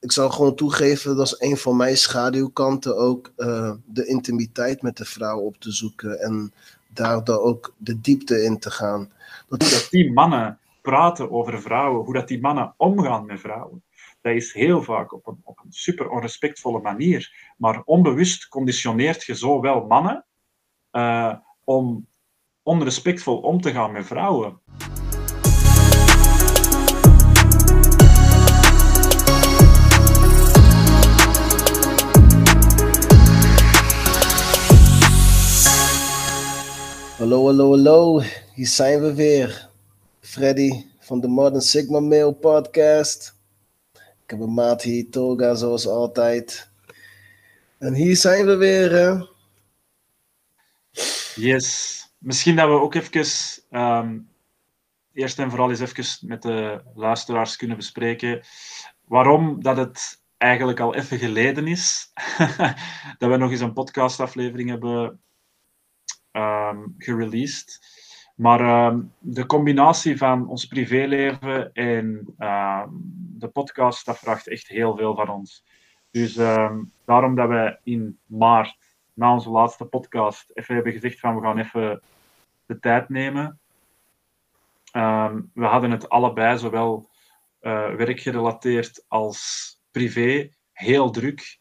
ik zal gewoon toegeven, dat is een van mijn schaduwkanten ook, uh, de intimiteit met de vrouw op te zoeken en daar ook de diepte in te gaan. Dat... Hoe dat die mannen praten over vrouwen, hoe dat die mannen omgaan met vrouwen, dat is heel vaak op een, op een super onrespectvolle manier. Maar onbewust conditioneert je zo wel mannen uh, om onrespectvol om te gaan met vrouwen. Hallo, hallo, hallo. Hier zijn we weer. Freddy van de Modern Sigma Mail podcast. Ik heb een maat hier, Toga, zoals altijd. En hier zijn we weer. Yes. Misschien dat we ook even, um, eerst en vooral eens even met de luisteraars kunnen bespreken waarom dat het eigenlijk al even geleden is dat we nog eens een podcastaflevering hebben um, gereleased. Maar uh, de combinatie van ons privéleven en uh, de podcast, dat vraagt echt heel veel van ons. Dus daarom dat wij in maart, na onze laatste podcast, even hebben gezegd van we gaan even de tijd nemen. we hadden het allebei, zowel uh, werkgerelateerd als privé, heel druk.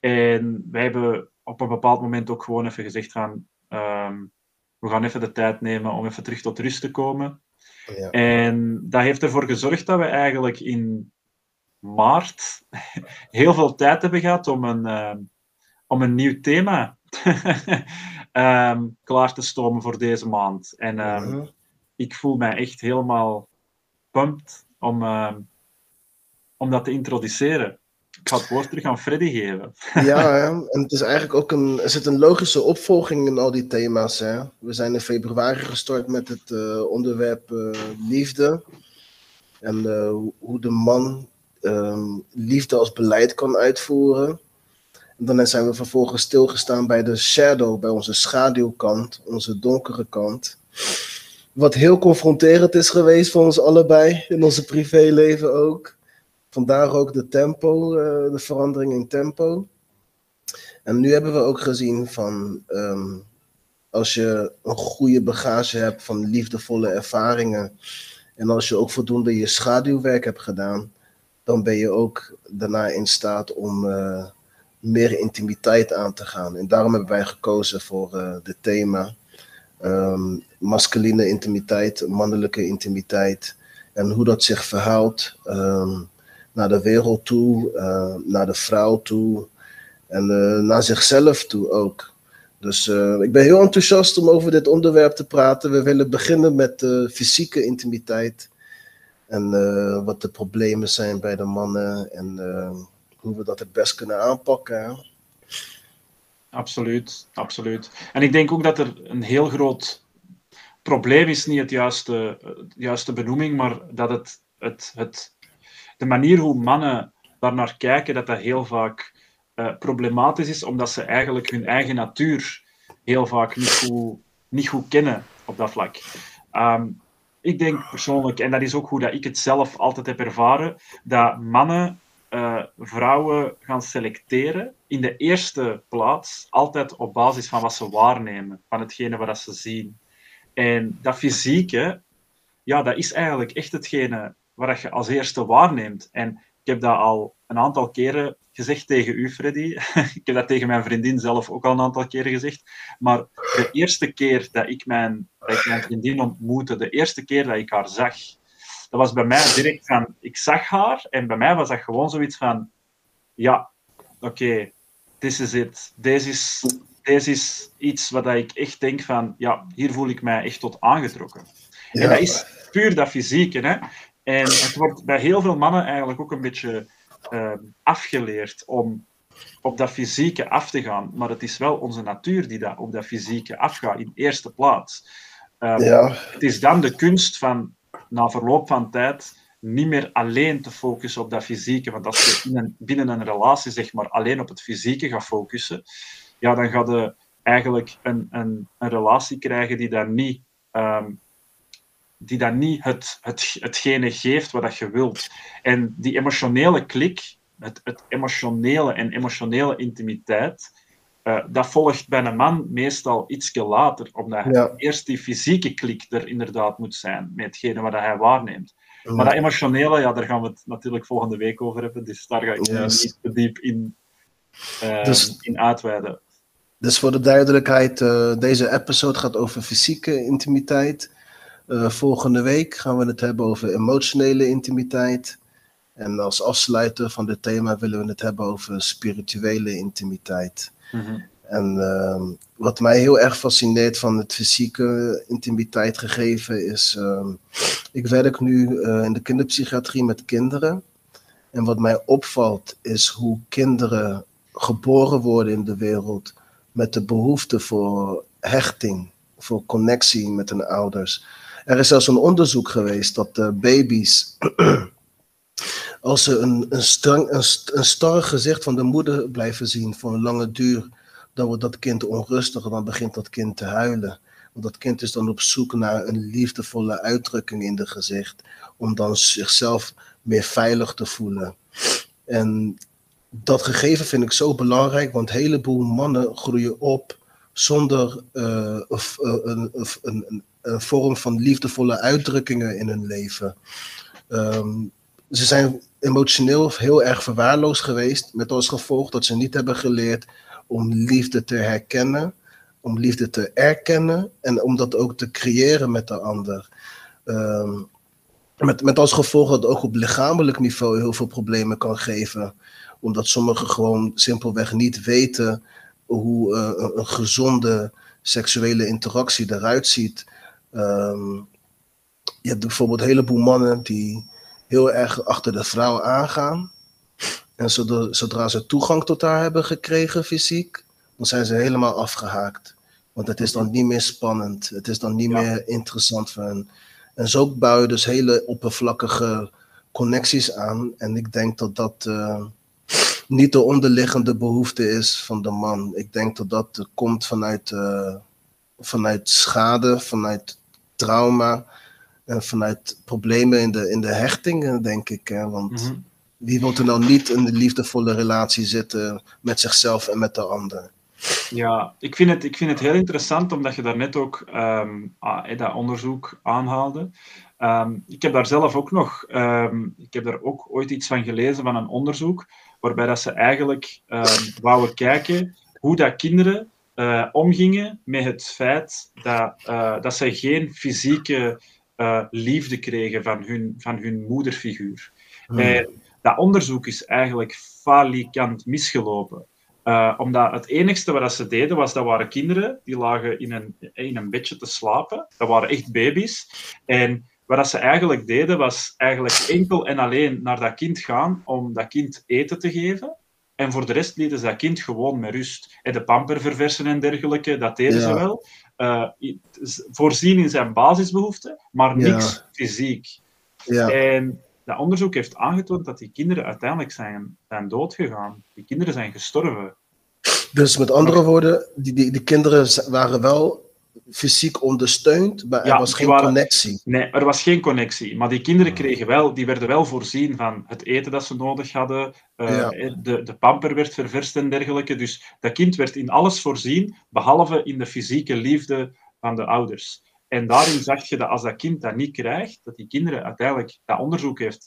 En wij hebben op een bepaald moment ook gewoon even gezegd van Ehm, we gaan even de tijd nemen om even terug tot rust te komen. Ja. En dat heeft ervoor gezorgd dat we eigenlijk in maart heel veel tijd hebben gehad om een, ehm, om een nieuw thema um, klaar te stomen voor deze maand. En mhm. ik voel mij echt helemaal pumped om, om dat te introduceren. Ik ga het woord terug aan Freddy geven. Ja, en het is eigenlijk ook een, er zit een logische opvolging in al die thema's. Hè? We zijn in februari gestart met het uh, onderwerp uh, liefde. En uh, hoe de man um, liefde als beleid kan uitvoeren. En dan zijn we vervolgens stilgestaan bij de shadow, bij onze schaduwkant, onze donkere kant. Wat heel confronterend is geweest voor ons allebei, in onze privéleven ook. Vandaar ook de tempo, uh, de verandering in tempo. En nu hebben we ook gezien van um, als je een goede bagage hebt van liefdevolle ervaringen en als je ook voldoende je schaduwwerk hebt gedaan, dan ben je ook daarna in staat om uh, meer intimiteit aan te gaan. En daarom hebben wij gekozen voor uh, dit thema. Um, masculine intimiteit, mannelijke intimiteit en hoe dat zich verhoudt. Um, naar de wereld toe, uh, naar de vrouw toe en uh, naar zichzelf toe ook. Dus uh, ik ben heel enthousiast om over dit onderwerp te praten. We willen beginnen met de fysieke intimiteit en wat de problemen zijn bij de mannen en hoe we dat het best kunnen aanpakken. Absoluut, absoluut. En ik denk ook dat er een heel groot probleem is, niet het juiste, juiste benoeming, maar dat het, het, het de manier hoe mannen daar naar kijken, dat dat heel vaak uh, problematisch is, omdat ze eigenlijk hun eigen natuur heel vaak niet goed, niet goed kennen op dat vlak. Um, ik denk persoonlijk, en dat is ook hoe dat ik het zelf altijd heb ervaren, dat mannen uh, vrouwen gaan selecteren in de eerste plaats altijd op basis van wat ze waarnemen, van hetgene wat ze zien. En dat fysieke, ja, dat is eigenlijk echt hetgene waar je als eerste waarneemt. En ik heb dat al een aantal keren gezegd tegen u, Freddy. ik heb dat tegen mijn vriendin zelf ook al een aantal keren gezegd. Maar de eerste keer dat ik mijn, dat ik mijn vriendin ontmoette, de eerste keer dat ik haar zag, dat was bij mij direct van, ik zag haar en bij mij was dat gewoon zoiets van, ja, oké, okay, this is it. Deze is, deze is iets wat ik echt denk van, ja, hier voel ik mij echt tot aangetrokken. En dat is puur dat fysieke. Hè? En het wordt bij heel veel mannen eigenlijk ook een beetje uh, afgeleerd om op dat fysieke af te gaan. Maar het is wel onze natuur die dat, op dat fysieke afgaat in eerste plaats. Um, ja. Het is dan de kunst van na verloop van tijd niet meer alleen te focussen op dat fysieke. Want als je binnen, binnen een relatie zeg maar, alleen op het fysieke gaat focussen, ja, dan ga je eigenlijk een, een, een relatie krijgen die dan niet um, die dan niet het, het, hetgene geeft wat je wilt. En die emotionele klik, het, het emotionele en emotionele intimiteit, uh, dat volgt bij een man meestal iets later, omdat ja. eerst die fysieke klik er inderdaad moet zijn met hetgene wat hij waarneemt. Maar dat emotionele, ja, daar gaan we het natuurlijk volgende week over hebben, dus daar ga ik niet te diep in, uh, dus, in uitweiden. Dus voor de duidelijkheid, uh, deze episode gaat over fysieke intimiteit. Uh, volgende week gaan we het hebben over emotionele intimiteit. En als afsluiter van dit thema willen we het hebben over spirituele intimiteit. Mm En uh, wat mij heel erg fascineert van het fysieke intimiteit gegeven is, uh, ik werk nu uh, in de kinderpsychiatrie met kinderen. En wat mij opvalt is hoe kinderen geboren worden in de wereld met de behoefte voor hechting, voor connectie met hun ouders. Er is zelfs een onderzoek geweest dat de baby's, als ze een, een, strang, een, een starrig gezicht van de moeder blijven zien voor een lange duur, dan wordt dat kind onrustig en dan begint dat kind te huilen. Want dat kind is dan op zoek naar een liefdevolle uitdrukking in het gezicht, om dan zichzelf meer veilig te voelen. En dat gegeven vind ik zo belangrijk, want een heleboel mannen groeien op zonder uh, een, een, een, vorm van liefdevolle uitdrukkingen in hun leven. Um, ze zijn emotioneel heel erg verwaarloosd geweest, met als gevolg dat ze niet hebben geleerd om liefde te herkennen, om liefde te erkennen en om dat ook te creëren met de ander. Um, met, met als gevolg dat ook op lichamelijk niveau heel veel problemen kan geven omdat sommigen gewoon simpelweg niet weten hoe uh, een gezonde seksuele interactie eruit ziet. Um, je hebt bijvoorbeeld een heleboel mannen die heel erg achter de vrouw aangaan. En zodra, zodra ze toegang tot haar hebben gekregen fysiek, dan zijn ze helemaal afgehaakt. Want het is dan niet meer spannend. Het is dan niet meer interessant voor hen. En zo bouwen dus hele oppervlakkige connecties aan. En ik denk dat dat uh, niet de onderliggende behoefte is van de man. Ik denk dat dat komt vanuit, uh, vanuit schade, vanuit trauma en vanuit problemen in de, in de hechtingen, denk ik. Hè? Want mm -hmm. wie wil er nou niet in een liefdevolle relatie zitten met zichzelf en met de ander? Ja, ik vind het, ik vind het heel interessant omdat je daarnet ook um, dat onderzoek aanhaalde. Um, ik heb daar zelf ook nog, um, ik heb daar ook ooit iets van gelezen van een onderzoek waarbij dat ze eigenlijk wouden kijken hoe dat kinderen uh, omgingen met het feit dat, uh, dat zij geen fysieke uh, liefde kregen van hun, van hun moederfiguur. Hmm. En dat onderzoek is eigenlijk falikant misgelopen. omdat het enigste wat ze deden was, dat waren kinderen die lagen in een, in een bedje te slapen. Dat waren echt baby's. En wat ze eigenlijk deden, was eigenlijk enkel en alleen naar dat kind gaan om dat kind eten te geven. En voor de rest lieten ze dat kind gewoon met rust. En de pamper verversen en dergelijke, dat deden ze wel. Uh, voorzien in zijn basisbehoeften, maar niks fysiek. Ja. En dat onderzoek heeft aangetoond dat die kinderen uiteindelijk zijn, zijn doodgegaan. Die kinderen zijn gestorven. Dus met andere woorden, die, die, die kinderen waren wel fysiek ondersteund, maar er was geen connectie. Nee, er was geen connectie. Maar die kinderen kregen wel, die werden wel voorzien van het eten dat ze nodig hadden. Uh, de, de pamper werd ververst en dergelijke. Dus dat kind werd in alles voorzien, behalve in de fysieke liefde van de ouders. En daarin zag je dat als dat kind dat niet krijgt, dat die kinderen uiteindelijk, dat onderzoek heeft,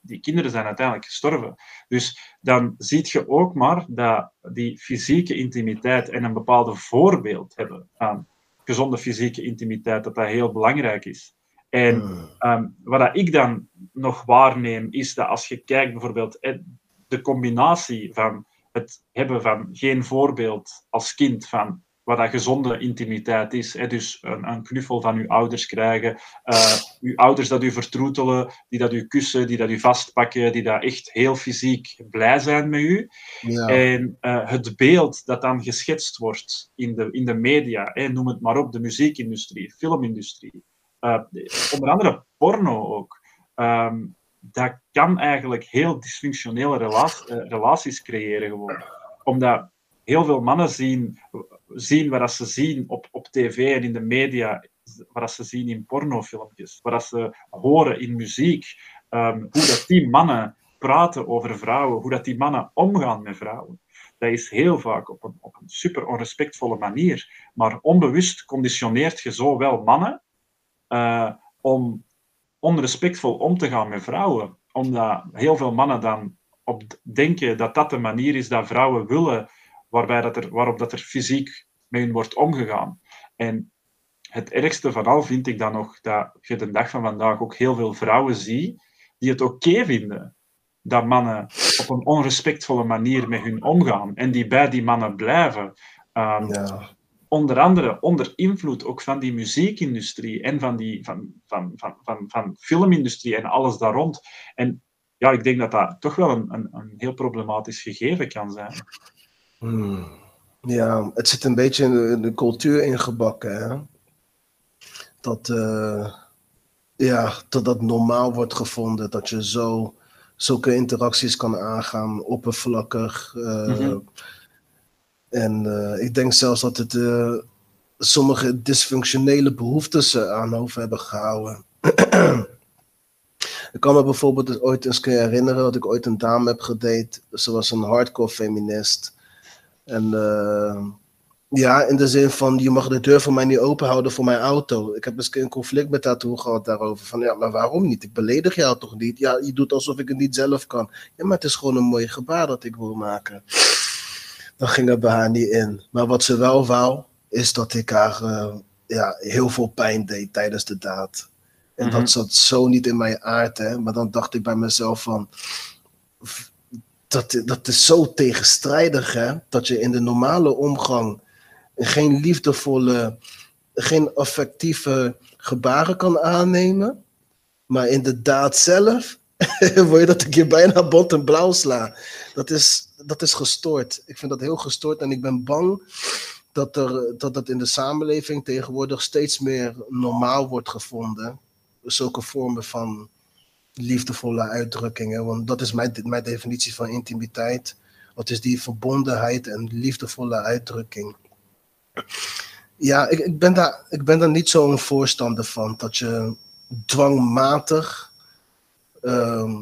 die kinderen zijn uiteindelijk gestorven. Dus dan zie je ook maar dat die fysieke intimiteit en een bepaalde voorbeeld hebben aan gezonde fysieke intimiteit, dat dat heel belangrijk is. En um, wat ik dan nog waarneem, is dat als je kijkt bijvoorbeeld de combinatie van het hebben van geen voorbeeld als kind van wat dat gezonde intimiteit is. Hè? Dus een, een, knuffel van uw ouders krijgen, uh, uw ouders dat u vertroetelen, die dat u kussen, die dat u vastpakken, die dat echt heel fysiek blij zijn met u. Ja. En uh, het beeld dat dan geschetst wordt in de, in de media, hè? noem het maar op, de muziekindustrie, filmindustrie, uh, onder andere porno ook. Um, dat kan eigenlijk heel dysfunctionele relaties, relaties creëren gewoon. Omdat heel veel mannen zien zien wat ze zien op, op tv en in de media, wat ze zien in pornofilmpjes, wat ze horen in muziek, um, hoe dat die mannen praten over vrouwen, hoe dat die mannen omgaan met vrouwen, dat is heel vaak op een, op een super onrespectvolle manier. Maar onbewust conditioneert je zo wel mannen uh, om onrespectvol om te gaan met vrouwen. Omdat heel veel mannen dan op denken dat dat de manier is dat vrouwen willen, waarbij dat er, waarop dat er fysiek met hun wordt omgegaan. En het ergste van al vind ik dan nog dat je de dag van vandaag ook heel veel vrouwen ziet die het oké vinden dat mannen op een onrespectvolle manier met hun omgaan en die bij die mannen blijven. Um, ja. Onder andere onder invloed ook van die muziekindustrie en van die van, van, van, van, van filmindustrie en alles daar rond. En ja, ik denk dat dat toch wel een, een, een heel problematisch gegeven kan zijn. Hmm. Ja, het zit een beetje in de, cultuur ingebakken. Hè? Dat, uh, ja, dat dat normaal wordt gevonden. Dat je zo zulke interacties kan aangaan, oppervlakkig. Uh, En uh, ik denk zelfs dat het sommige dysfunctionele behoeftes aan over hebben gehouden. ik kan me bijvoorbeeld ooit eens herinneren dat ik ooit een dame heb gedate. Ze was een hardcore feminist. En uh, ja, in de zin van, je mag de deur voor mij niet open houden voor mijn auto. Ik heb eens een conflict met haar toen gehad daarover. Van ja, maar waarom niet? Ik beledig jou toch niet? Ja, je doet alsof ik het niet zelf kan. Ja, maar het is gewoon een mooi gebaar dat ik wil maken. Dan ging het bij haar niet in. Maar wat ze wel wou, is dat ik haar uh, ja, heel veel pijn deed tijdens de daad. En dat mhm. zat zo niet in mijn aard, hè. Maar dan dacht ik bij mezelf van dat, dat is zo tegenstrijdig, hè? Dat je in de normale omgang geen liefdevolle, geen affectieve gebaren kan aannemen. Maar in de daad zelf word je dat ik je bijna bont en blauw sla. Dat is, dat is gestoord. Ik vind dat heel gestoord en ik ben bang dat, er, dat dat in de samenleving tegenwoordig steeds meer normaal wordt gevonden. Zulke vormen van liefdevolle uitdrukkingen. Want dat is mijn, mijn definitie van intimiteit. Wat is die verbondenheid en liefdevolle uitdrukking? Ja, ik, ik, ben, daar, ik ben daar niet zo'n voorstander van. Dat je dwangmatig uh,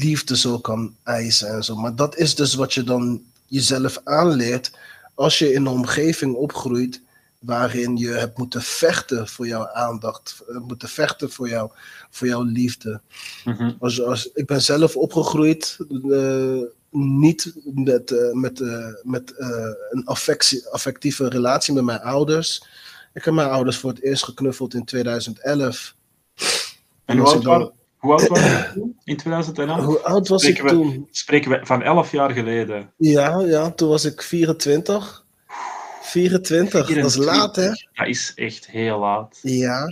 liefde zo kan eisen en zo. Maar dat is dus wat je dan jezelf aanleert als je in een omgeving opgroeit waarin je hebt moeten vechten voor jouw aandacht, hebt moeten vechten voor, jou, voor jouw liefde. Mhm. als, als, ik ben zelf opgegroeid uh, niet met, uh, met, uh, met een affectie, affectieve relatie met mijn ouders. Ik heb mijn ouders voor het eerst geknuffeld in 2011. En hoe oud, dan... hoe oud was je toen? In 2011? Hoe oud was spreken ik toen? spreken we van 11 jaar geleden? Ja, ja, toen was ik 24. 24, dat is laat, hè? Dat is echt heel laat. Ja.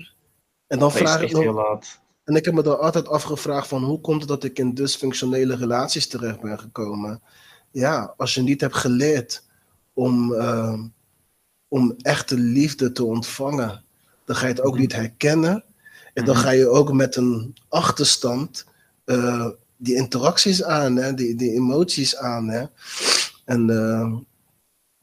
En dan dat vraag ik nog... heel laat. En ik heb me dan altijd afgevraagd van hoe komt het dat ik in dysfunctionele relaties terecht ben gekomen? Ja, als je niet hebt geleerd om, uh, om echte liefde te ontvangen, dan ga je het ook mhm. niet herkennen. En dan mhm. ga je ook met een achterstand uh, die interacties aan, hè, die, die emoties aan. Hè. En uh,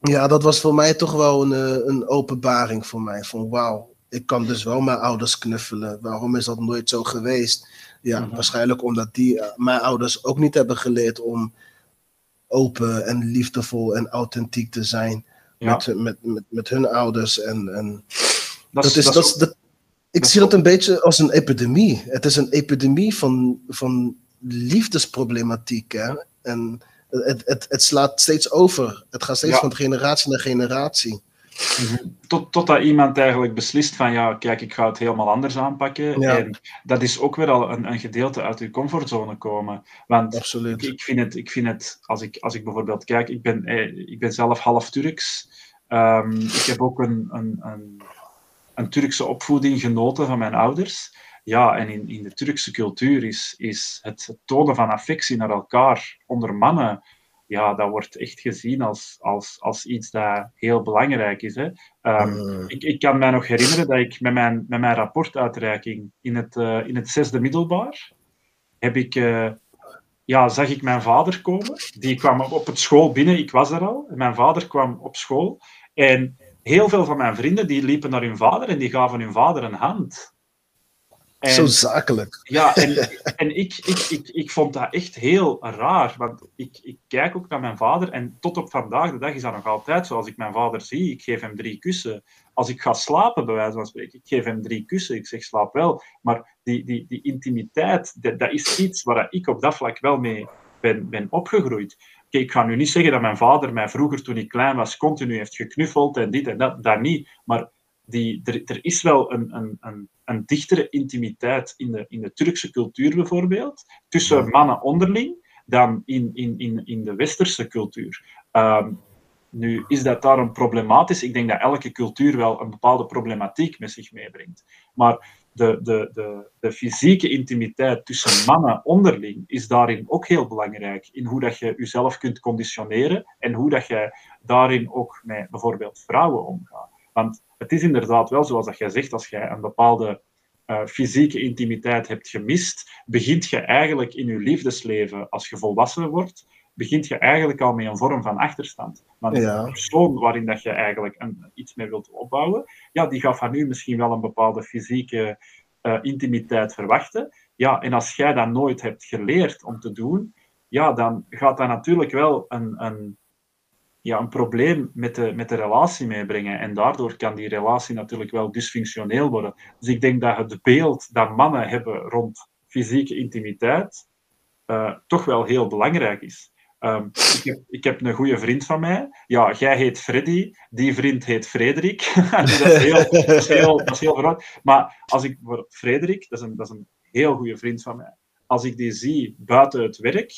ja, dat was voor mij toch wel een, eh, een openbaring voor mij. Van wauw, ik kan dus wel mijn ouders knuffelen. Waarom is dat nooit zo geweest? Ja, mhm. waarschijnlijk omdat die, eh, mijn ouders ook niet hebben geleerd om open en liefdevol en authentiek te zijn met, met, met, met hun ouders. En, en dat, is, dat, is, dat, ik zie dat een beetje als een epidemie. Het is een epidemie van, van liefdesproblematiek. Hè? En het, het, het slaat steeds over. Het gaat steeds van generatie naar generatie. Mhm. Tot, totdat iemand eigenlijk beslist van ja, kijk, ik ga het helemaal anders aanpakken. En dat is ook weer al een, een gedeelte uit je comfortzone komen. Want Absoluut. Ik, vind het, ik vind het als, ik, als ik bijvoorbeeld kijk, ik ben, eh, ik ben zelf half Turks. Um, ik heb ook een, een, een, een Turkse opvoeding genoten van mijn ouders. Ja, en in, in de Turkse cultuur is, is het tonen van affectie naar elkaar onder mannen, ja, dat wordt echt gezien als, als, als iets dat heel belangrijk is. Hè. Um, ik, ik kan mij nog herinneren dat ik met mijn, met mijn rapportuitreiking in het, uh, in het zesde middelbaar, heb ik, uh, ja, zag ik mijn vader komen. Die kwam op het school binnen, ik was er al. Mijn vader kwam op school. En heel veel van mijn vrienden die liepen naar hun vader en die gaven hun vader een hand. En, Zo zakelijk. Ja, en, en ik, ik, ik, ik vond dat echt heel raar. Want ik, ik kijk ook naar mijn vader en tot op vandaag de dag is dat nog altijd zo. Als ik mijn vader zie, ik geef hem drie kussen. Als ik ga slapen, bij wijze van spreken, ik geef hem drie kussen. Ik zeg slaap wel. Maar die, die, die intimiteit, dat, dat is iets waar ik op dat vlak wel mee ben, ben opgegroeid. Kijk, ik ga nu niet zeggen dat mijn vader mij vroeger, toen ik klein was, continu heeft geknuffeld en dit en dat. Dat niet. Maar die, er, er is wel een, een, een, een, dichtere intimiteit in de, in de Turkse cultuur bijvoorbeeld, tussen mannen onderling, dan in, in, in, in de westerse cultuur. Um, nu is dat daarom problematisch. Ik denk dat elke cultuur wel een bepaalde problematiek met zich meebrengt. Maar de, de, de, de fysieke intimiteit tussen mannen onderling is daarin ook heel belangrijk. In hoe dat je jezelf kunt conditioneren en hoe dat je daarin ook met bijvoorbeeld vrouwen omgaat. Want het is inderdaad wel zoals dat jij zegt, als jij een bepaalde uh, fysieke intimiteit hebt gemist, begint je eigenlijk in je liefdesleven, als je volwassen wordt, begint je eigenlijk al met een vorm van achterstand. Want de persoon waarin dat je eigenlijk een, iets mee wilt opbouwen, ja, die gaat van nu misschien wel een bepaalde fysieke uh, intimiteit verwachten. Ja, en als jij dat nooit hebt geleerd om te doen, ja, dan gaat dat natuurlijk wel een, een, ja, een probleem met de, met de relatie meebrengen. En daardoor kan die relatie natuurlijk wel dysfunctioneel worden. Dus ik denk dat het beeld dat mannen hebben rond fysieke intimiteit uh, toch wel heel belangrijk is. Um, ik, heb, ik, heb, een goede vriend van mij. Ja, jij heet Freddy, die vriend heet Frederik. dat is heel, dat is heel, heel. Maar als ik voor Frederik, dat is, een, dat is een heel goede vriend van mij. Als ik die zie buiten het werk,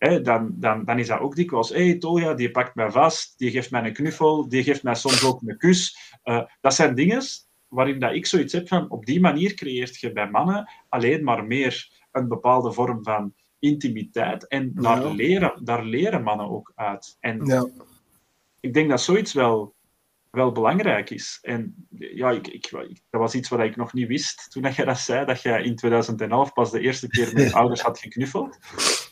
dan, dan, dan is dat ook dikwijls. Hé, hey, Toya, die pakt mij vast, die geeft mij een knuffel, die geeft mij soms ook een kus. Uh, dat zijn dingen waarin dat ik zoiets heb van, op die manier creëert je bij mannen alleen maar meer een bepaalde vorm van intimiteit. En daar, leren, daar leren mannen ook uit. En ja. ik denk dat zoiets wel, wel belangrijk is. En ja, ik, ik, dat was iets wat ik nog niet wist toen je dat zei, dat je in 2011 pas de eerste keer met je ouders had geknuffeld.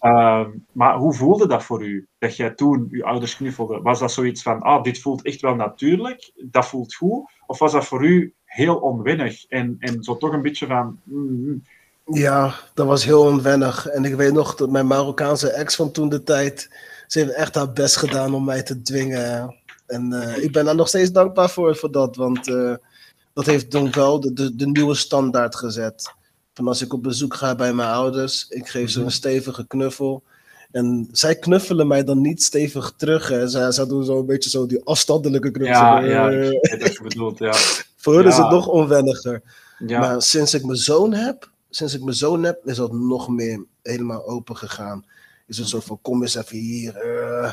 Ehm, maar hoe voelde dat voor u, dat jij toen je ouders knuffelde? Was dat zoiets van, ah, dit voelt echt wel natuurlijk, dat voelt goed? Of was dat voor u heel onwennig en, en zo toch een beetje van... Mm, mm, ja, dat was heel onwennig. En ik weet nog dat mijn Marokkaanse ex van toen de tijd, ze heeft echt haar best gedaan om mij te dwingen. En uh, ik ben daar nog steeds dankbaar voor, voor dat, want uh, dat heeft dan wel de, de, de, nieuwe standaard gezet. Van als ik op bezoek ga bij mijn ouders, ik geef ze een stevige knuffel. En zij knuffelen mij dan niet stevig terug. Hè. Zij, zij doen zo een beetje zo die afstandelijke knuffel. Ja, ja, ik weet wat je bedoelt, ja. voor hen is het nog onwenniger. Ja. Maar sinds ik mijn zoon heb, sinds ik mijn zoon heb, is dat nog meer helemaal open gegaan. Is het zo van, kom eens even hier. Uh,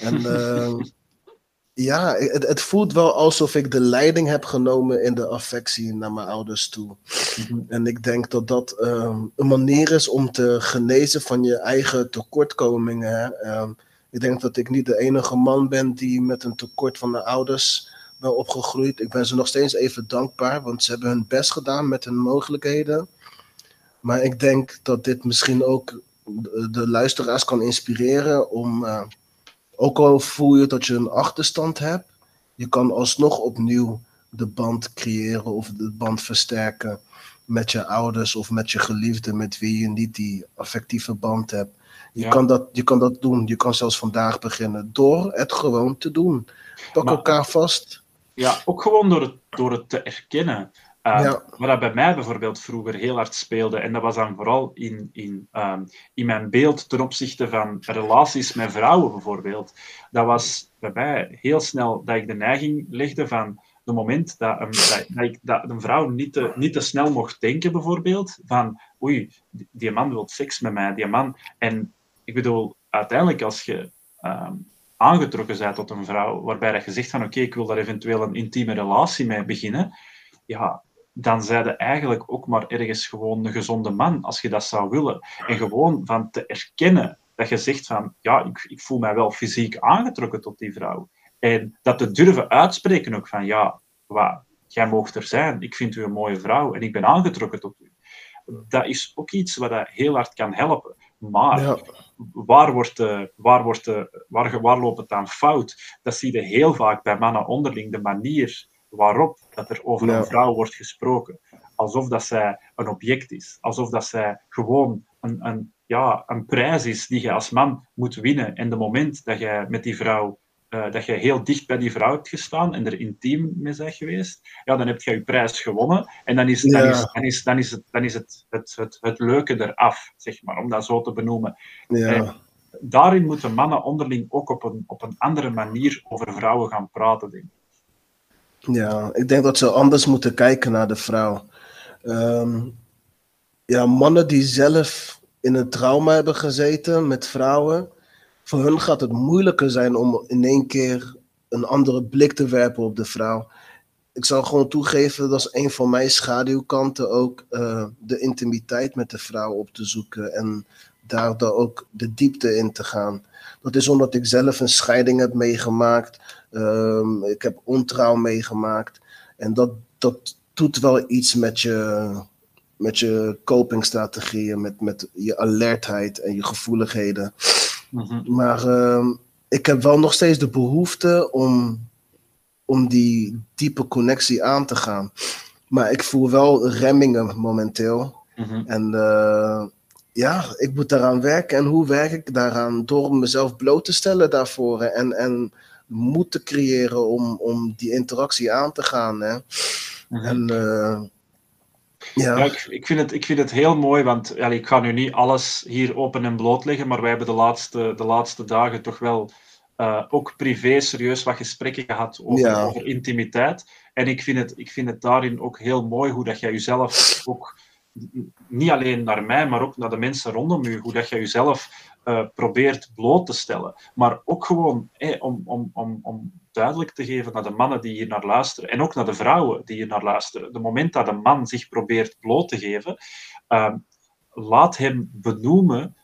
en uh, ja, het, het, voelt wel alsof ik de leiding heb genomen in de affectie naar mijn ouders toe. Mhm. En ik denk dat dat um, een manier is om te genezen van je eigen tekortkomingen. Um, ik denk dat ik niet de enige man ben die met een tekort van de ouders ben opgegroeid. Ik ben ze nog steeds even dankbaar, want ze hebben hun best gedaan met hun mogelijkheden. Maar ik denk dat dit misschien ook de luisteraars kan inspireren om, uh, ook al voel je dat je een achterstand hebt, je kan alsnog opnieuw de band creëren of de band versterken met je ouders of met je geliefde met wie je niet die affectieve band hebt. Je, kan, dat, je kan dat doen. Je kan zelfs vandaag beginnen door het gewoon te doen. Pak elkaar vast. Ja, ook gewoon door het, door het te erkennen. Uh, ja. Wat dat bij mij bijvoorbeeld vroeger heel hard speelde, en dat was dan vooral in, in, um, in mijn beeld ten opzichte van relaties met vrouwen bijvoorbeeld. Dat was bij mij heel snel dat ik de neiging legde van het moment dat een, dat, ik, dat een vrouw niet te, niet te snel mocht denken bijvoorbeeld, van oei, die man wil seks met mij, die man. En ik bedoel, uiteindelijk als je um, aangetrokken bent tot een vrouw, waarbij dat je zegt van oké, ik wil daar eventueel een intieme relatie mee beginnen, ja, dan zij je eigenlijk ook maar ergens gewoon een gezonde man, als je dat zou willen. En gewoon van te erkennen dat je zegt van, ja, ik, ik voel mij wel fysiek aangetrokken tot die vrouw. En dat te durven uitspreken ook van, ja, wat, jij moogt er zijn, ik vind u een mooie vrouw en ik ben aangetrokken tot u. Dat is ook iets wat dat heel hard kan helpen. Maar waar, wordt de, waar, wordt de, waar, waar loopt het dan fout? Dat zie je heel vaak bij mannen onderling, de manier waarop dat er over een vrouw wordt gesproken. alsof dat zij een object is. Alsof dat zij gewoon een, een, ja, een prijs is die je als man moet winnen. En de moment dat jij met die vrouw uh, dat je heel dicht bij die vrouw hebt gestaan en er intiem mee bent geweest, ja, dan heb je je prijs gewonnen. En dan is, dan is, dan is, dan is, het, dan is het, het, het, het leuke eraf, zeg maar, om dat zo te benoemen. Ja. daarin moeten mannen onderling ook op een, op een andere manier over vrouwen gaan praten, denk ik. Ja, ik denk dat ze anders moeten kijken naar de vrouw. Ehm, ja, mannen die zelf in een trauma hebben gezeten met vrouwen, voor hun gaat het moeilijker zijn om in één keer een andere blik te werpen op de vrouw. Ik zal gewoon toegeven, dat is een van mijn schaduwkanten ook, uh, de intimiteit met de vrouw op te zoeken en daar ook de diepte in te gaan. Dat is omdat ik zelf een scheiding heb meegemaakt. Um, ik heb ontrouw meegemaakt. En dat, dat doet wel iets met je, met je copingstrategieën, met, met je alertheid en je gevoeligheden. Mhm. Maar uh, ik heb wel nog steeds de behoefte om, om die diepe connectie aan te gaan. Maar ik voel wel remmingen momenteel. Mm En uh, ja, ik moet daaraan werken. En hoe werk ik daaraan? Door mezelf bloot te stellen daarvoor. En, en moed te creëren om, om die interactie aan te gaan. Hè? Mm En uh, ja. ik, ik, vind het, ik vind het heel mooi, want ja, ik ga nu niet alles hier open en bloot leggen, maar wij hebben de laatste, de laatste dagen toch wel uh, ook privé serieus wat gesprekken gehad over, over, intimiteit. En ik vind, het, ik vind het daarin ook heel mooi hoe dat jij jezelf ook niet alleen naar mij, maar ook naar de mensen rondom u, hoe dat jij jezelf uh, probeert bloot te stellen. Maar ook gewoon om, om, om, om duidelijk te geven naar de mannen die hier naar luisteren en ook naar de vrouwen die hier naar luisteren. De moment dat een man zich probeert bloot te geven, uh, laat hem benoemen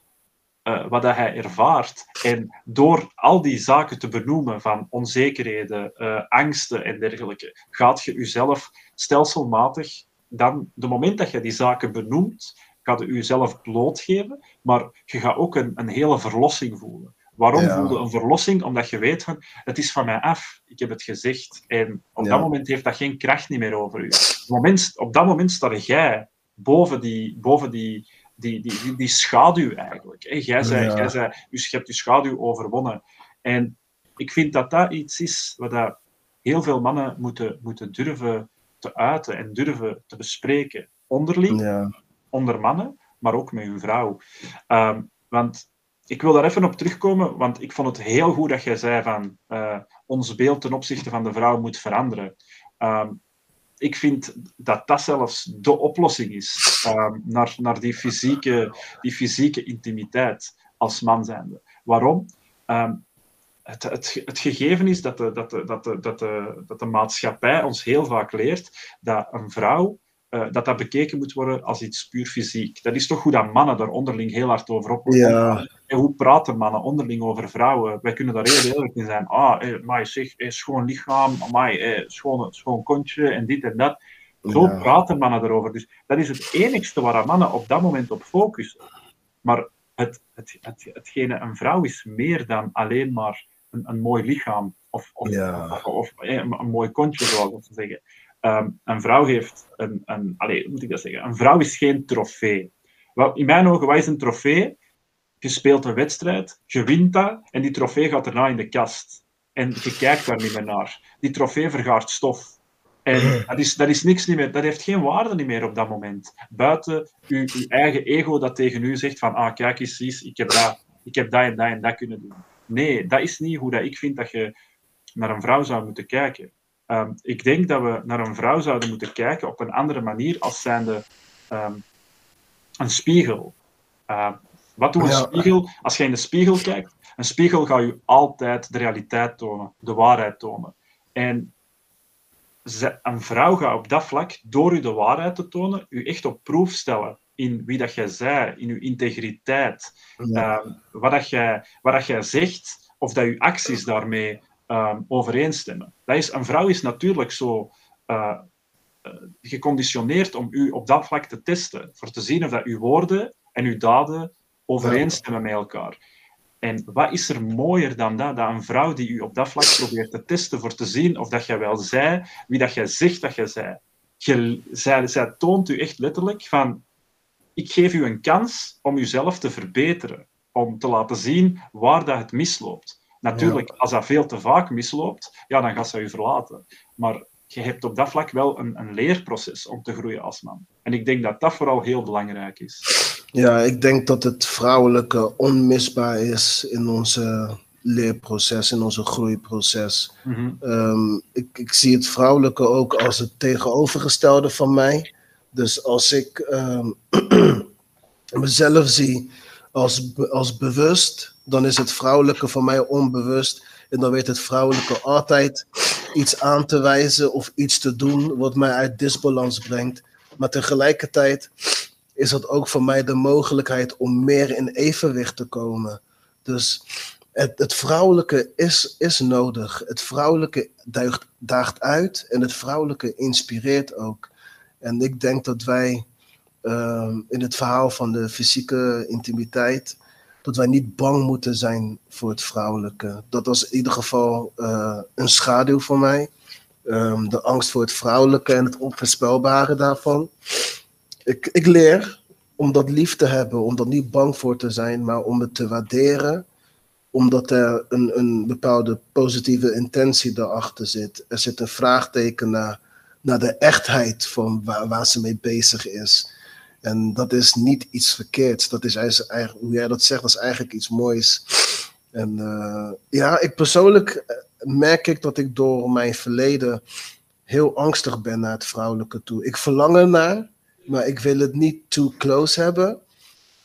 uh, wat hij ervaart. En door al die zaken te benoemen van onzekerheden, uh, angsten en dergelijke, gaat je jezelf stelselmatig dan, de moment dat je die zaken benoemt, gaat je jezelf blootgeven, maar je gaat ook een, een hele verlossing voelen. Waarom ja. voelde een verlossing? Omdat je weet van, het is van mij af. Ik heb het gezegd. En op dat moment heeft dat geen kracht niet meer over u. Op, moment, op dat moment sta jij boven die, boven die, die, die, die, schaduw eigenlijk. Jij, zei, ja. jij zei, dus je hebt je schaduw overwonnen. En ik vind dat dat iets is wat heel veel mannen moeten, moeten durven te uiten en durven te bespreken. Onderling, ja. Onder mannen, maar ook met uw vrouw. Um, want ik wil daar even op terugkomen, want ik vond het heel goed dat jij zei van uh, ons beeld ten opzichte van de vrouw moet veranderen. Um, ik vind dat dat zelfs de oplossing is um, naar, naar die, fysieke, die fysieke intimiteit als man zijnde. Waarom? Het, het, het, gegeven is dat de, dat, de, dat, de, dat, de, dat de maatschappij ons heel vaak leert dat een vrouw uh, dat dat bekeken moet worden als iets puur fysiek. Dat is toch hoe dat mannen daar onderling heel hard over op ja. En hoe praten mannen onderling over vrouwen? Wij kunnen daar heel eerlijk in zijn. Ah, eh, maar zeg, eh, schoon lichaam, amai, eh, schoon, schoon kontje en dit en dat. Zo ja. praten mannen erover. Dus dat is het enigste waar mannen op dat moment op focussen. Maar het, het, het, hetgene een vrouw is meer dan alleen maar een, een mooi lichaam of, of, ja. of, of eh, een, een, mooi kontje, zoals we zeggen. Um, een vrouw heeft een, een allez, hoe moet ik dat zeggen? Een vrouw is geen trofee. In mijn ogen, wat is een trofee? Je speelt een wedstrijd, je wint dat en die trofee gaat daarna in de kast. En je kijkt daar niet meer naar. Die trofee vergaart stof. En dat is, dat is niks niet meer, dat heeft geen waarde niet meer op dat moment. Buiten uw, uw eigen ego dat tegen u zegt van, ah, kijk eens, ik heb dat, ik heb dat en dat en dat kunnen doen. Nee, dat is niet hoe dat ik vind dat je naar een vrouw zou moeten kijken. Um, ik denk dat we naar een vrouw zouden moeten kijken op een andere manier als zijnde um, een spiegel. Uh, wat doet een ja. spiegel? Als je in de spiegel kijkt, een spiegel gaat je altijd de realiteit tonen, de waarheid tonen. En een vrouw gaat op dat vlak, door u de waarheid te tonen, u echt op proef stellen in wie dat jij zij, in uw integriteit, ja. uh, wat, dat jij, wat dat jij zegt, of dat uw acties daarmee um, overeenstemmen. Dat is, een vrouw is natuurlijk zo uh, uh, geconditioneerd om u op dat vlak te testen, voor te zien of dat uw woorden en uw daden overeenstemmen met elkaar. En wat is er mooier dan dat, dat een vrouw die u op dat vlak probeert te testen voor te zien of dat jij wel zij, wie dat jij zegt dat jij zij. je, zij, zij toont u echt letterlijk van, ik geef u een kans om uzelf te verbeteren, om te laten zien waar dat het misloopt. Natuurlijk, als dat veel te vaak misloopt, ja, dan gaat ze u verlaten. Maar je hebt op dat vlak wel een, een leerproces om te groeien als man. En ik denk dat dat vooral heel belangrijk is. Ja, ik denk dat het vrouwelijke onmisbaar is in onze leerproces, in onze groeiproces. Ehm, ik, ik zie het vrouwelijke ook als het tegenovergestelde van mij. Dus als ik ehm, mezelf zie als, als bewust, dan is het vrouwelijke voor mij onbewust. En dan weet het vrouwelijke altijd iets aan te wijzen of iets te doen wat mij uit disbalans brengt. Maar tegelijkertijd is dat ook voor mij de mogelijkheid om meer in evenwicht te komen. Dus het, het vrouwelijke is, is nodig. Het vrouwelijke duigt, daagt uit en het vrouwelijke inspireert ook. En ik denk dat wij ehm, in het verhaal van de fysieke intimiteit, dat wij niet bang moeten zijn voor het vrouwelijke. Dat was in ieder geval eh, een schaduw voor mij. Ehm, de angst voor het vrouwelijke en het onvoorspelbare daarvan. Ik, ik leer om dat lief te hebben, om er niet bang voor te zijn, maar om het te waarderen omdat er een, een bepaalde positieve intentie daarachter zit. Er zit een vraagteken naar, naar de echtheid van waar ze mee bezig is. En dat is niet iets verkeerds. Dat is eigenlijk, hoe jij dat zegt, dat is eigenlijk iets moois. En eh, ja, ik persoonlijk eh, merk ik dat ik door mijn verleden heel angstig ben naar het vrouwelijke toe. Ik verlang ernaar, maar ik wil het niet too close hebben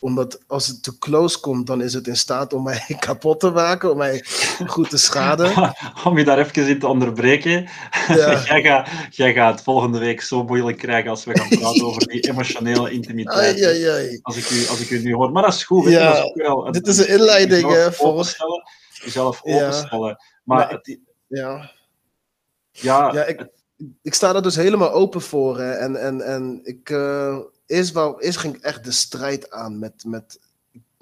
omdat als het te close komt, dan is het in staat om mij kapot te maken, om mij goed te schaden. Om je daar even in te onderbreken. Ja. jij, gaat, jij gaat het volgende week zo moeilijk krijgen als we gaan praten over die emotionele intimiteit. Ai, ai, ai. Als, ik u, als ik u nu hoor. Maar dat is goed. Ja, dat is wel Dit is een inleiding hè, voor. openstellen, jezelf Ja. openstellen. Maar, het, Ja, ja, ja ik, ik sta er dus helemaal open voor. En, en, en ik, eh, eerst, wou, eerst ging echt de strijd aan met, met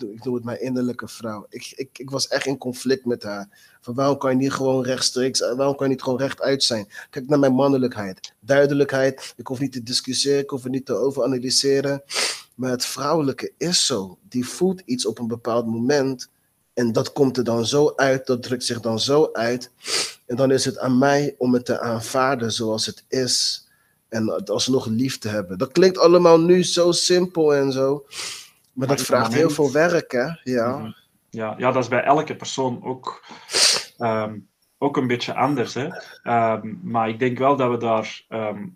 ik noem het mijn innerlijke vrouw. Ik, ik, ik was echt in conflict met haar. Van waarom kan je niet gewoon rechtstreeks, eh, waarom kan je niet gewoon rechtuit zijn? Kijk naar mijn mannelijkheid, duidelijkheid. Ik hoef niet te discussiëren, ik hoef het niet te overanalyseren. Maar het vrouwelijke is zo. Die voelt iets op een bepaald moment. En dat komt er dan zo uit, dat drukt zich dan zo uit. En dan is het aan mij om het te aanvaarden zoals het is. En het alsnog lief te hebben. Dat klinkt allemaal nu zo simpel en zo. Maar dat vraagt heel veel werk, hè? Ja. Mhm. ja, ja, dat is bij elke persoon ook, ehm, ook een beetje anders. Hè? Ehm, maar ik denk wel dat we, daar, ehm,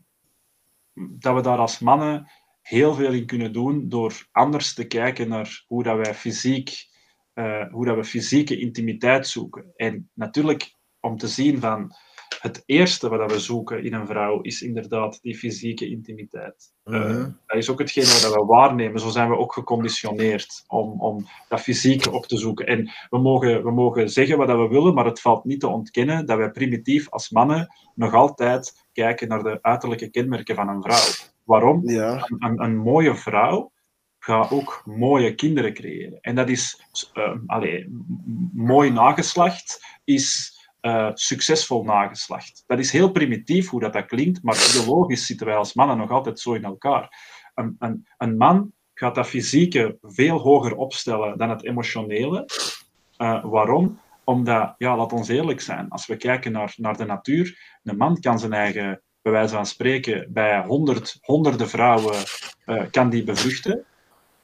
dat we daar als mannen heel veel in kunnen doen door anders te kijken naar hoe dat wij fysiek, eh, hoe dat we fysieke intimiteit zoeken. En natuurlijk om te zien van het eerste wat we zoeken in een vrouw is inderdaad die fysieke intimiteit. Eh, Mhm. dat is ook hetgeen wat we waarnemen. Zo zijn we ook geconditioneerd om, om dat fysieke op te zoeken. En we mogen, we mogen zeggen wat dat we willen, maar het valt niet te ontkennen dat wij primitief als mannen nog altijd kijken naar de uiterlijke kenmerken van een vrouw. Waarom? Ja. Een, een, een mooie vrouw gaat ook mooie kinderen creëren. En dat is, m- mooi nageslacht is eh, succesvol nageslacht. Dat is heel primitief hoe dat, dat klinkt, maar biologisch zitten wij als mannen nog altijd zo in elkaar. Een, een, man gaat dat fysieke veel hoger opstellen dan het emotionele. Eh, waarom? Omdat, ja, laat ons eerlijk zijn, als we kijken naar, naar de natuur, een man kan zijn eigen, bij wijze van spreken, bij honderd, honderden vrouwen, kan die bevruchten.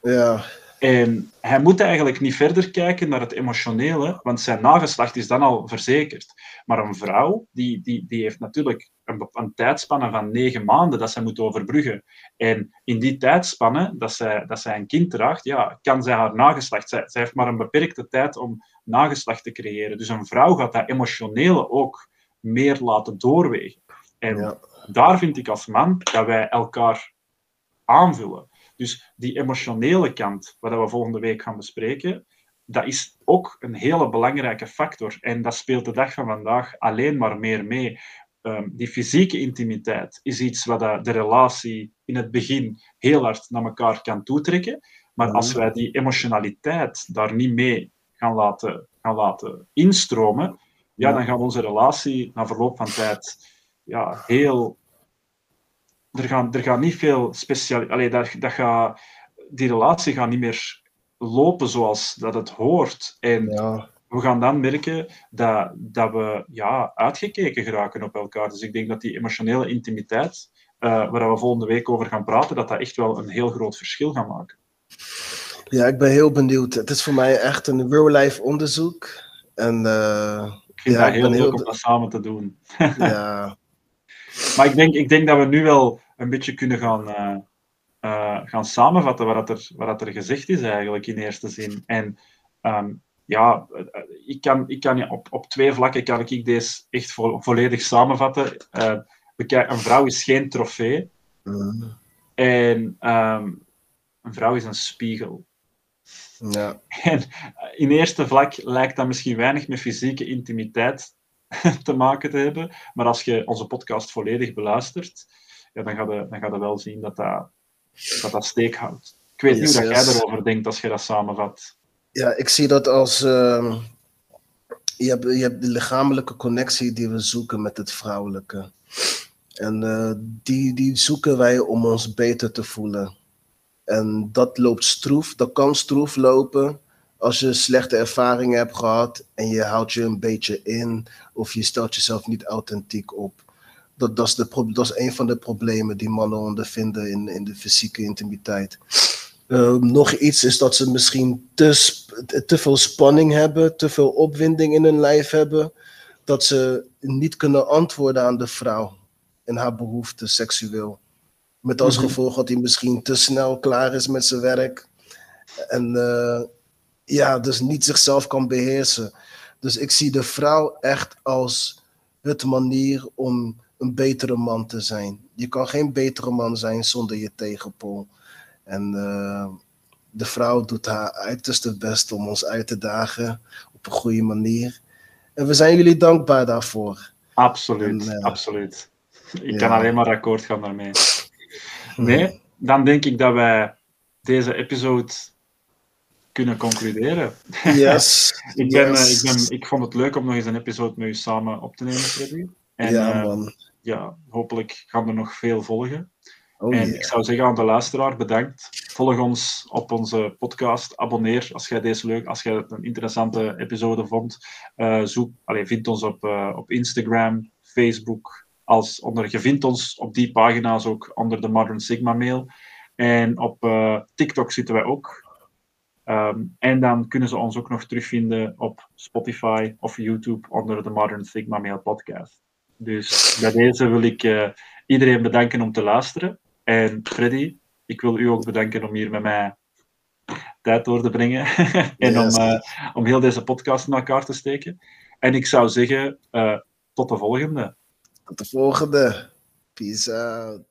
Ja. En hij moet eigenlijk niet verder kijken naar het emotionele, want zijn nageslacht is dan al verzekerd. Maar een vrouw, die, die, die heeft natuurlijk een, een tijdspanne van negen maanden dat zij moet overbruggen. En in die tijdspanne dat zij, dat zij een kind draagt, ja, kan zij haar nageslacht... Zij, zij heeft maar een beperkte tijd om nageslacht te creëren. Dus een vrouw gaat dat emotionele ook meer laten doorwegen. En Ja. daar vind ik als man dat wij elkaar aanvullen. Dus die emotionele kant, wat we volgende week gaan bespreken, dat is ook een hele belangrijke factor. En dat speelt de dag van vandaag alleen maar meer mee. Ehm, die fysieke intimiteit is iets wat de relatie in het begin heel hard naar elkaar kan toetrekken. Maar als wij die emotionaliteit daar niet mee gaan laten, gaan laten instromen, ja, Ja. dan gaat onze relatie na verloop van tijd ja, heel er, gaan, er gaan niet veel speciaal... Allee, dat, dat gaat, die relatie gaat niet meer lopen zoals dat het hoort. En Ja. we gaan dan merken dat, dat we ja, uitgekeken geraken op elkaar. Dus ik denk dat die emotionele intimiteit, eh, waar we volgende week over gaan praten, dat dat echt wel een heel groot verschil gaat maken. ja, ik ben heel benieuwd. Het is voor mij echt een real-life onderzoek. En eh, Ik vind Ja, dat heel leuk heel- om dat samen te doen. ja, Maar ik denk, ik denk dat we nu wel een beetje kunnen gaan, eh, eh, gaan samenvatten wat, dat er, wat dat er gezegd is eigenlijk in eerste zin. En ehm, ja, eh, ik kan, ik kan op, op twee vlakken kan ik deze echt vo- volledig samenvatten. Een vrouw is geen trofee mm, en ehm, een vrouw is een spiegel. ja, En in eerste vlak lijkt dat misschien weinig met fysieke intimiteit te maken te hebben. Maar als je onze podcast volledig beluistert, ja, dan, ga je, dan ga je wel zien dat dat, dat, dat steek houdt. Ik weet Yes, niet hoe yes. jij erover denkt als je dat samenvat. ja, ik zie dat als. ehm, je, hebt, je hebt de lichamelijke connectie die we zoeken met het vrouwelijke. En eh, die, die zoeken wij om ons beter te voelen. En dat loopt stroef, dat kan stroef lopen als je slechte ervaringen hebt gehad en je houdt je een beetje in of je stelt jezelf niet authentiek op. Dat, dat, is, de, dat is een van de problemen die mannen ondervinden in, in de fysieke intimiteit. Eh, nog iets is dat ze misschien te, te veel spanning hebben, te veel opwinding in hun lijf hebben, dat ze niet kunnen antwoorden aan de vrouw en haar behoeften seksueel. Met als Mhm. gevolg dat hij misschien te snel klaar is met zijn werk. En eh, ja, dus niet zichzelf kan beheersen. Dus ik zie de vrouw echt als het manier om een betere man te zijn. Je kan geen betere man zijn zonder je tegenpool. En eh, de vrouw doet haar uiterste best om ons uit te dagen op een goede manier. En we zijn jullie dankbaar daarvoor. Absoluut, En, eh, absoluut. Ik ja. kan alleen maar akkoord gaan daarmee. Nee, dan denk ik dat wij deze episode kunnen concluderen. Yes. Ik, ben, eh, yes. ik, ben, ik vond het leuk om nog eens een episode met u samen op te nemen, Freddy. En ja, eh, man. ja, hopelijk gaan er nog veel volgen. Oh, en yeah. ik zou zeggen aan de luisteraar, bedankt. Volg ons op onze podcast. Abonneer als jij deze leuk, als jij het een interessante episode vond. Eh, zoek, allez, vind ons op, op Instagram, Facebook. Als onder, je vindt ons op die pagina's ook onder de Modern Sigma mail. En op TikTok zitten wij ook. Ehm, en dan kunnen ze ons ook nog terugvinden op Spotify of YouTube onder de Modern Sigma Mail podcast. Dus bij deze wil ik eh, iedereen bedanken om te luisteren. En Freddy, ik wil u ook bedanken om hier met mij tijd door te brengen. en Yes. om, eh, om heel deze podcast in elkaar te steken. En ik zou zeggen, eh, tot de volgende. Tot de volgende. Peace out.